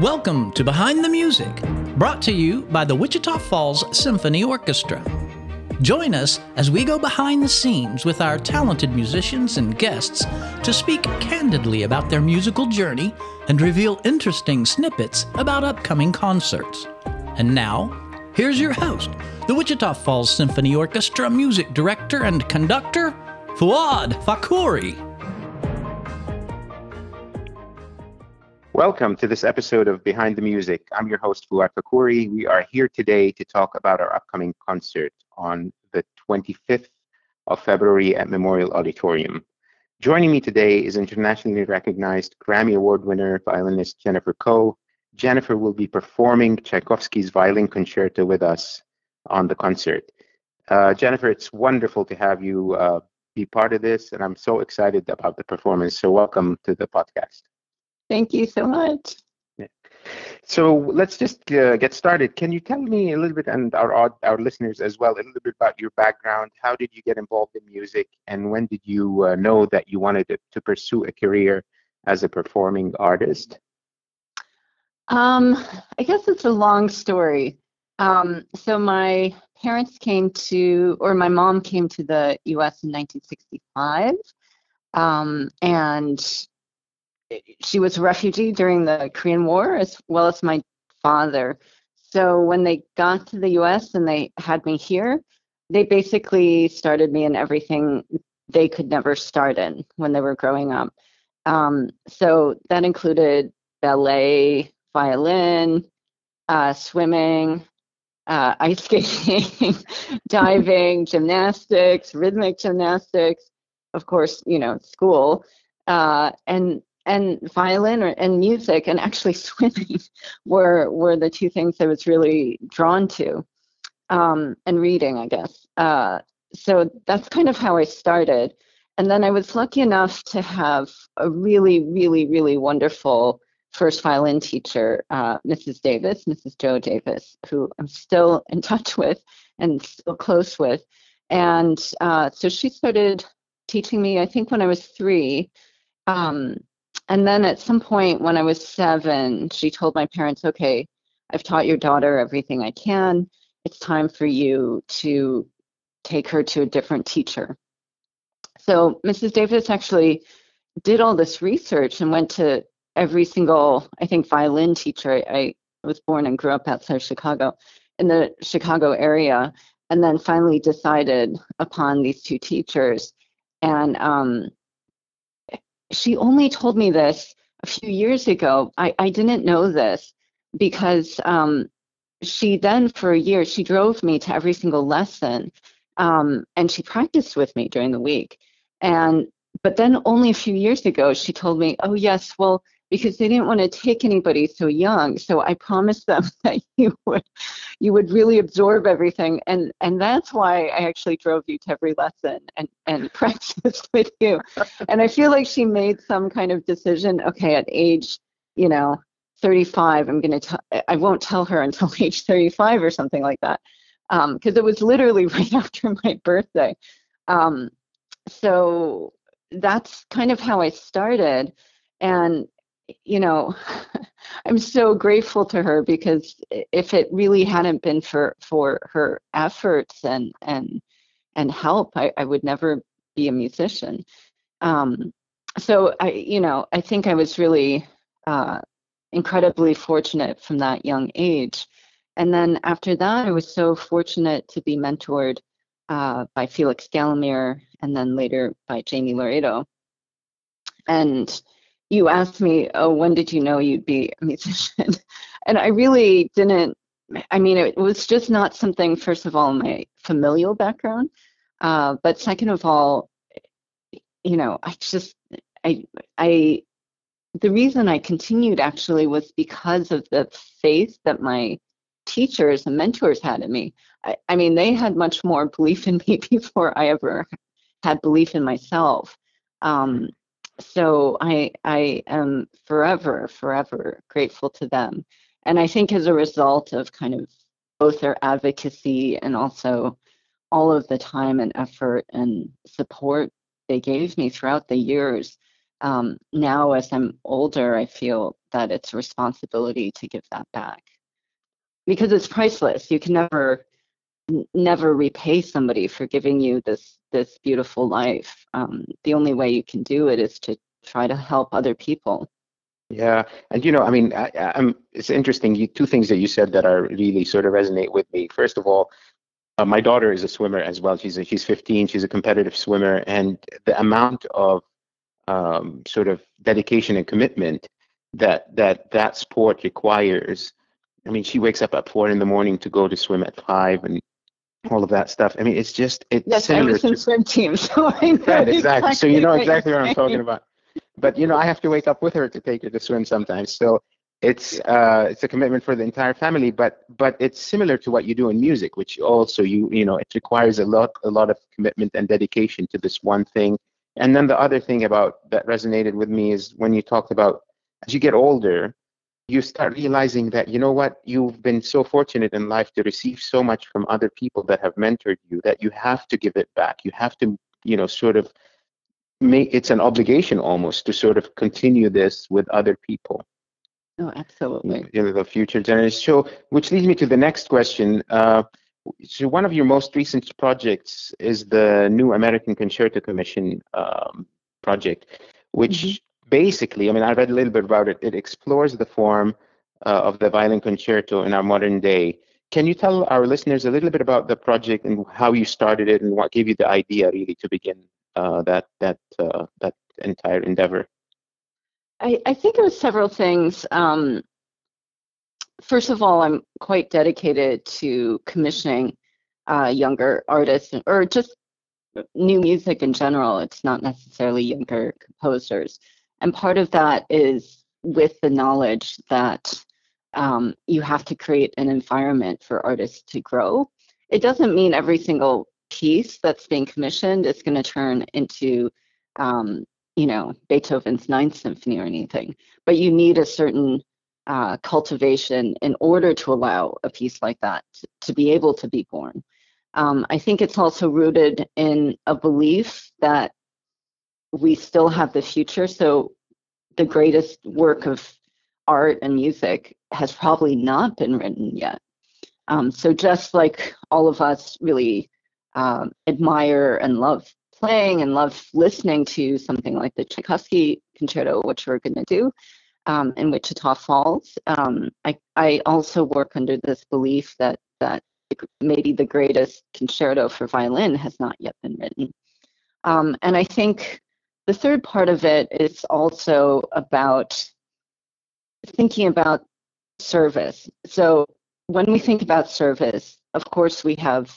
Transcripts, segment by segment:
Welcome to Behind the Music, brought to you by the Wichita Falls Symphony Orchestra. Join us as we go behind the scenes with our talented musicians and guests to speak candidly about their musical journey and reveal interesting snippets about upcoming concerts. And now, here's your host, the Wichita Falls Symphony Orchestra music director and conductor, Fuad Fakhouri. Welcome to this episode of Behind the Music. I'm your host, Fuad Fakhouri. We are here today to talk about our upcoming concert on the 25th of February at Memorial Auditorium. Joining me today is internationally recognized Grammy Award winner violinist Jennifer Koh. Jennifer will be performing Tchaikovsky's Violin Concerto with us on the concert. Uh, Jennifer, it's wonderful to have you uh, be part of this, and I'm so excited about the performance. So, welcome to the podcast. Thank you so much. Yeah. So let's just uh, get started. Can you tell me a little bit, and our our listeners as well, a little bit about your background? How did you get involved in music, and when did you uh, know that you wanted to, to, pursue a career as a performing artist? Um, I guess it's a long story. Um, so my parents came to, or my mom came to the U.S. in 1965, um, and she was a refugee during the Korean War, as well as my father. So when they got to the US and they had me here, they basically started me in everything they could never start in when they were growing up. Um, so that included ballet, violin, uh, swimming, uh, ice skating, diving, gymnastics, rhythmic gymnastics, of course, you know, school. Uh, and and violin or, and music and actually swimming were were the two things I was really drawn to, um, and reading, I guess. Uh, so that's kind of how I started. And then I was lucky enough to have a really, really, really wonderful first violin teacher, uh, Mrs. Davis, Mrs. Joe Davis, who I'm still in touch with and still close with. And uh, so she started teaching me, I think, when I was three. Um, and then at some point when I was seven, she told my parents, okay, I've taught your daughter everything I can. It's time for you to take her to a different teacher. So Mrs. Davis actually did all this research and went to every single, I think, violin teacher. I, I was born and grew up outside Chicago, in the Chicago area, and then finally decided upon these two teachers. And um, she only told me this a few years ago. I, I didn't know this because um, she then, for a year, she drove me to every single lesson um, and she practiced with me during the week. And but then only a few years ago, she told me, "Oh yes, well, because they didn't want to take anybody so young. So I promised them that you would you would really absorb everything. And and that's why I actually drove you to every lesson and, and practiced with you. And I feel like she made some kind of decision, okay, at age, you know, 35, I'm gonna tell I won't tell her until age 35 or something like that. Um, because it was literally right after my birthday. Um, so that's kind of how I started. And you know, I'm so grateful to her because if it really hadn't been for for her efforts and and and help, I, I would never be a musician. Um, so I, you know, I think I was really uh, incredibly fortunate from that young age. And then after that, I was so fortunate to be mentored uh, by Felix Galimir and then later by Jaime Laredo. And you asked me, oh, when did you know you'd be a musician? and I really didn't. I mean, it was just not something, first of all, my familial background. Uh, but second of all, you know, I just, I, I, the reason I continued actually was because of the faith that my teachers and mentors had in me. I, I mean, they had much more belief in me before I ever had belief in myself. Um, so I I am forever forever grateful to them, and I think as a result of kind of both their advocacy and also all of the time and effort and support they gave me throughout the years, um, now as I'm older, I feel that it's a responsibility to give that back because it's priceless. You can never never repay somebody for giving you this this beautiful life. Um, the only way you can do it is to try to help other people. Yeah, and you know, I mean, I, am it's interesting. You, two things that you said that are really sort of resonate with me. First of all, uh, my daughter is a swimmer as well. She's a, she's 15. She's a competitive swimmer, and the amount of um, sort of dedication and commitment that that that sport requires. I mean, she wakes up at four in the morning to go to swim at five, and all of that stuff. I mean, it's just it's yes, similar I was in swim team, so I know right, exactly. exactly. So you know exactly you're what I'm talking about. But you know, I have to wake up with her to take her to swim sometimes. So it's uh, it's a commitment for the entire family. But but it's similar to what you do in music, which also you you know it requires a lot a lot of commitment and dedication to this one thing. And then the other thing about that resonated with me is when you talked about as you get older, you start realizing that you know what you've been so fortunate in life to receive so much from other people that have mentored you that you have to give it back. You have to you know sort of make it's an obligation almost to sort of continue this with other people. Oh absolutely. You know, the future generations. So which leads me to the next question uh, so one of your most recent projects is the new american concerto commission um, project which mm-hmm basically, I mean, I read a little bit about it. It explores the form uh, of the violin concerto in our modern day. Can you tell our listeners a little bit about the project and how you started it and what gave you the idea really to begin uh, that that uh, that entire endeavor? I, I, think it was several things. Um, first of all, I'm quite dedicated to commissioning uh, younger artists or just new music in general. It's not necessarily younger composers. And part of that is with the knowledge that um, you have to create an environment for artists to grow. It doesn't mean every single piece that's being commissioned is going to turn into, um, you know, Beethoven's Ninth Symphony or anything, but you need a certain uh, cultivation in order to allow a piece like that to, to be able to be born. Um, I think it's also rooted in a belief that we still have the future. So the greatest work of art and music has probably not been written yet. Um, so just like all of us really um, admire and love playing and love listening to something like the Tchaikovsky concerto, which we're going to do um, in Wichita Falls, um, I, I also work under this belief that that maybe the greatest concerto for violin has not yet been written. Um, and I think the third part of it is also about thinking about service. So when we think about service, of course, we have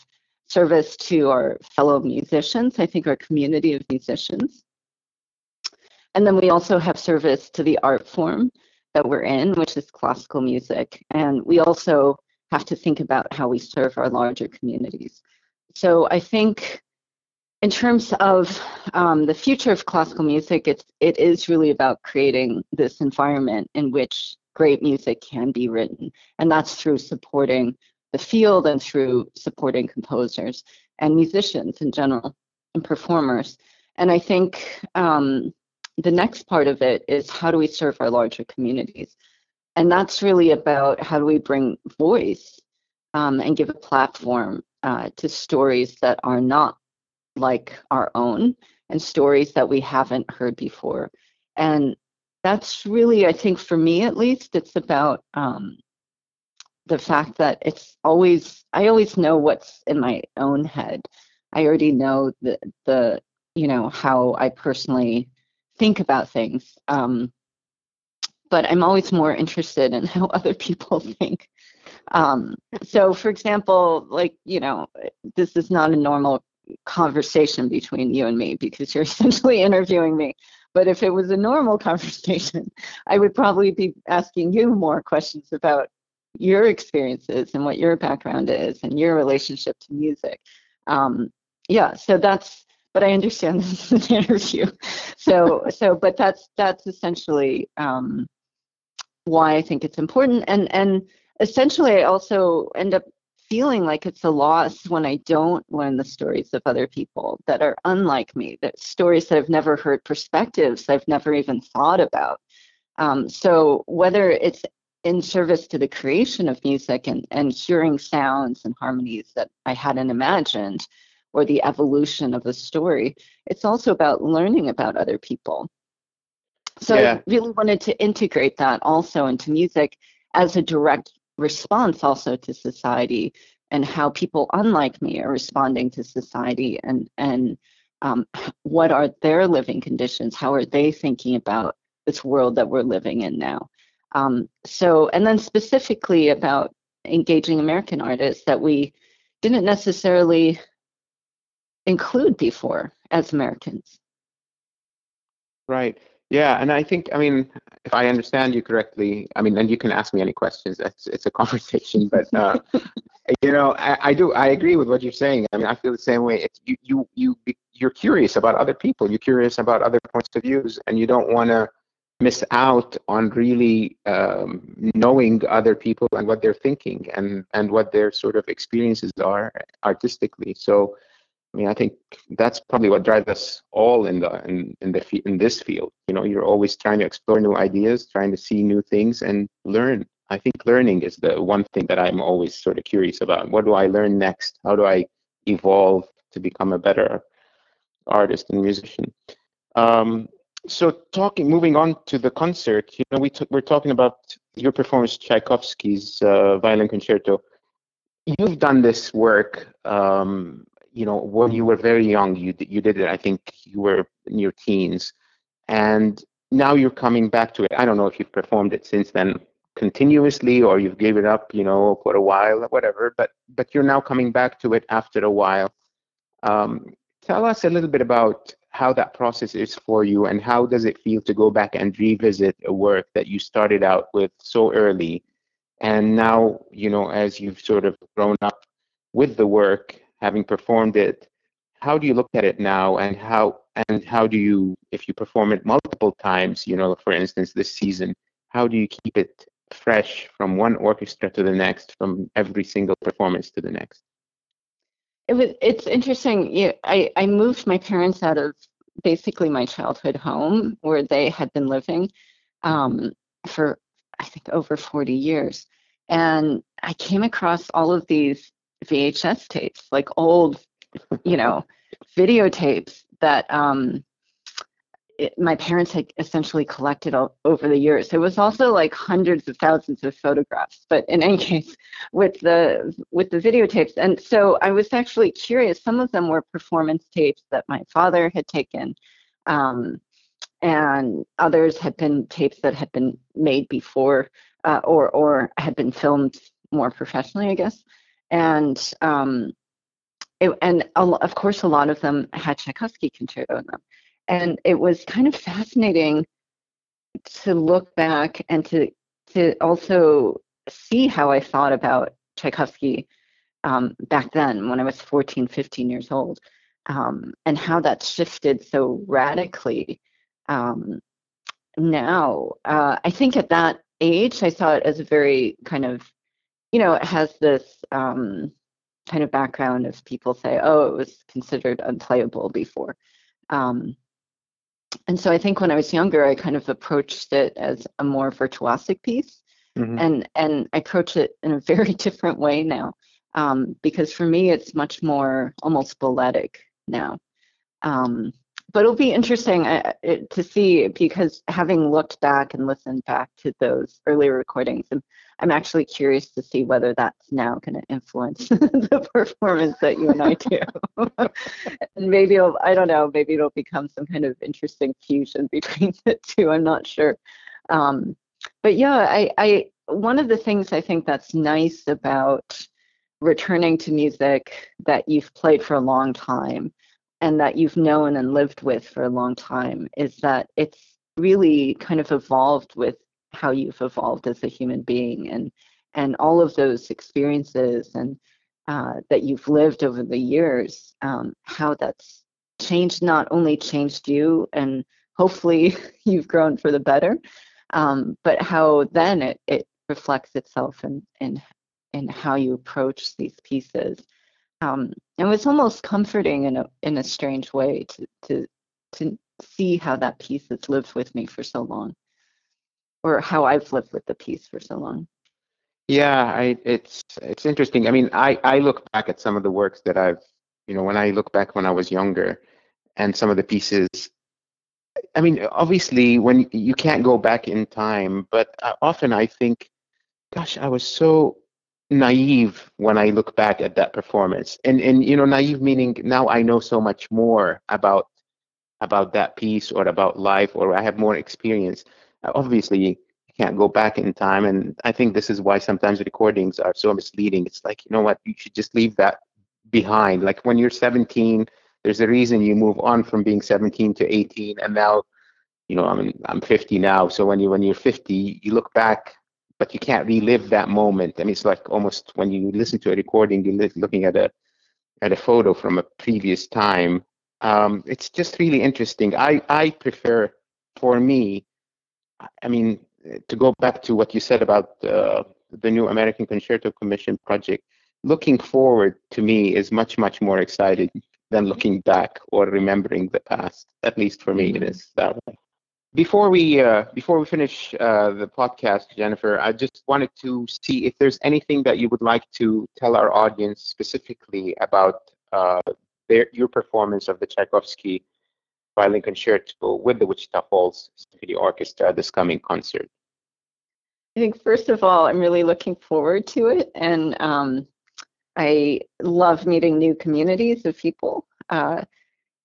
service to our fellow musicians, I think our community of musicians. And then we also have service to the art form that we're in, which is classical music. And we also have to think about how we serve our larger communities. So I think in terms of um, the future of classical music, it's it is really about creating this environment in which great music can be written, and that's through supporting the field and through supporting composers and musicians in general and performers. And I think um, the next part of it is how do we serve our larger communities, and that's really about how do we bring voice um, and give a platform uh, to stories that are not like our own and stories that we haven't heard before. And that's really, I think, for me at least, it's about um, the fact that it's always, I always know what's in my own head. I already know the, the you know, how I personally think about things. Um, but I'm always more interested in how other people think. Um, so, for example, like, you know, this is not a normal conversation between you and me because you're essentially interviewing me. But if it was a normal conversation, I would probably be asking you more questions about your experiences and what your background is and your relationship to music. Um, yeah, so that's. But I understand this is an interview, so so. But that's that's essentially um, why I think it's important, and and essentially I also end up feeling like it's a loss when I don't learn the stories of other people that are unlike me, that stories that I've never heard, perspectives I've never even thought about. Um, so whether it's in service to the creation of music and, and hearing sounds and harmonies that I hadn't imagined, or the evolution of a story, it's also about learning about other people. So yeah. I really wanted to integrate that also into music as a direct response also to society and how people unlike me are responding to society and and um, what are their living conditions? How are they thinking about this world that we're living in now? Um, so and then specifically about engaging american artists that we didn't necessarily include before as americans. Right yeah, and I think, I mean, if I understand you correctly, I mean, and you can ask me any questions. It's it's a conversation, but uh, you know, I, I, do I agree with what you're saying. I mean, I feel the same way. It's, you you you you're curious about other people. You're curious about other points of views, and you don't want to miss out on really um, knowing other people and what they're thinking and and what their sort of experiences are artistically. So I mean, I think that's probably what drives us all in the in, in the in this field. You know, you're always trying to explore new ideas, trying to see new things, and learn. I think learning is the one thing that I'm always sort of curious about. What do I learn next? How do I evolve to become a better artist and musician? Um, so, talking, moving on to the concert, you know, we t- we're talking about your performance, Tchaikovsky's uh, violin concerto. You've done this work um, you know, when you were very young, you you did it. I think you were in your teens, and now you're coming back to it. I don't know if you've performed it since then continuously or you've gave it up, you know, for a while, whatever. But but you're now coming back to it after a while. Um, tell us a little bit about how that process is for you and how does it feel to go back and revisit a work that you started out with so early and now you know as you've sort of grown up with the work having performed it, how do you look at it now? And how and how do you if you perform it multiple times you know for instance this season how do you keep it fresh from one orchestra to the next from every single performance to the next? It was it's interesting yeah, i i moved my parents out of basically my childhood home where they had been living um, for i think over 40 years. And i came across all of these VHS tapes, like old, you know, videotapes that um, it, my parents had essentially collected all, over the years. It was also like hundreds of thousands of photographs, but in any case, with the with the videotapes, and so I was actually curious. Some of them were performance tapes that my father had taken, um, and others had been tapes that had been made before, uh, or or had been filmed more professionally, I guess and um, it, and a, of course a lot of them had Tchaikovsky concerto in them, and it was kind of fascinating to look back and to to also see how I thought about Tchaikovsky um, back then when I was 14, 15 years old, um, and how that shifted so radically um, now. Uh, I think at that age, I saw it as a very kind of you know, it has this um, kind of background of people say, oh, it was considered unplayable before. Um, and so I think when I was younger, I kind of approached it as a more virtuosic piece. Mm-hmm. And and I approach it in a very different way now, um, because for me it's much more almost balletic now. Um, but it'll be interesting uh, to see because having looked back and listened back to those earlier recordings, I'm, I'm actually curious to see whether that's now going to influence the performance that you and I do. and maybe it'll, I don't know, maybe it'll become some kind of interesting fusion between the two. I'm not sure. Um, but yeah, I, I one of the things I think that's nice about returning to music that you've played for a long time and that you've known and lived with for a long time is that it's really kind of evolved with how you've evolved as a human being and and all of those experiences and uh, that you've lived over the years um, how that's changed not only changed you and hopefully you've grown for the better um, but how then it, it reflects itself in, in in how you approach these pieces. Um, it was almost comforting in a in a strange way to to to see how that piece has lived with me for so long, or how I've lived with the piece for so long. Yeah, I, it's it's interesting. I mean, I I look back at some of the works that I've, you know, when I look back when I was younger, and some of the pieces. I mean, obviously, when you can't go back in time, but uh, often I think, gosh, I was so naive when I look back at that performance, and and you know, naive meaning now I know so much more about about that piece or about life, or I have more experience. Obviously, you can't go back in time. And I think this is why sometimes recordings are so misleading. It's like, you know what, you should just leave that behind. Like when you're 17, there's a reason you move on from being 17 to 18. And now, you know, I mean, I'm 50 now. So when you when you're 50, you look back, but you can't relive that moment. I mean, it's like almost when you listen to a recording, you're looking at a at a photo from a previous time. Um, it's just really interesting. I I prefer, for me, I mean, to go back to what you said about uh, the new American Concerto Commission project, looking forward to me is much, much more exciting than looking back or remembering the past. At least for me, it mm-hmm. is that way. Before we uh, before we finish uh, the podcast, Jennifer, I just wanted to see if there's anything that you would like to tell our audience specifically about uh, their, your performance of the Tchaikovsky violin concerto with the Wichita Falls Symphony Orchestra this coming concert. I think first of all, I'm really looking forward to it, and um, I love meeting new communities of people. Uh,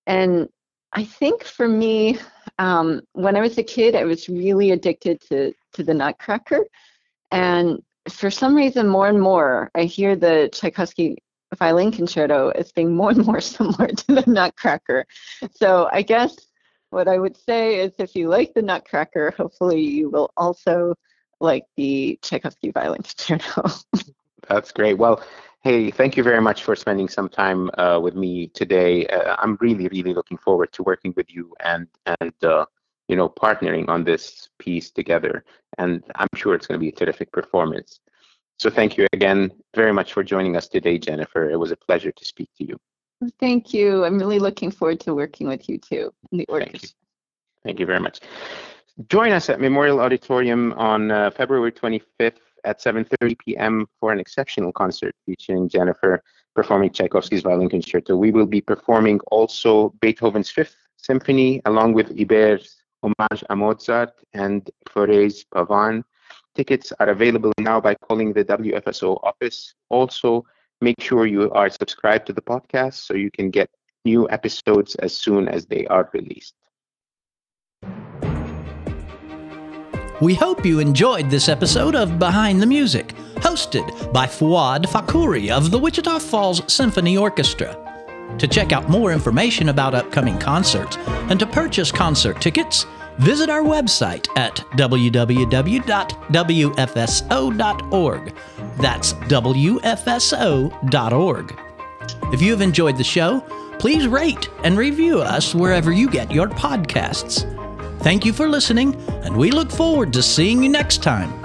and I think for me, um, when I was a kid, I was really addicted to to the Nutcracker, and for some reason, more and more, I hear the Tchaikovsky violin concerto as being more and more similar to the Nutcracker. So I guess what I would say is, if you like the Nutcracker, hopefully you will also like the Tchaikovsky violin concerto. That's great. Well, hey, thank you very much for spending some time uh, with me today. Uh, I'm really, really looking forward to working with you and and uh, you know partnering on this piece together. And I'm sure it's going to be a terrific performance. So thank you again very much for joining us today, Jennifer. It was a pleasure to speak to you. Thank you. I'm really looking forward to working with you too in the orchestra. Thank you, thank you very much. Join us at Memorial Auditorium on uh, February 25th at 7.30 p.m. for an exceptional concert featuring Jennifer performing Tchaikovsky's Violin Concerto. We will be performing also Beethoven's Fifth Symphony along with Iber's Homage à Mozart and Fauré's Pavane. Tickets are available now by calling the WFSO office. Also, make sure you are subscribed to the podcast so you can get new episodes as soon as they are released. We hope you enjoyed this episode of Behind the Music, hosted by Fuad Fakhouri of the Wichita Falls Symphony Orchestra. To check out more information about upcoming concerts and to purchase concert tickets, visit our website at www.wfso.org. That's wfso.org. If you have enjoyed the show, please rate and review us wherever you get your podcasts. Thank you for listening, and we look forward to seeing you next time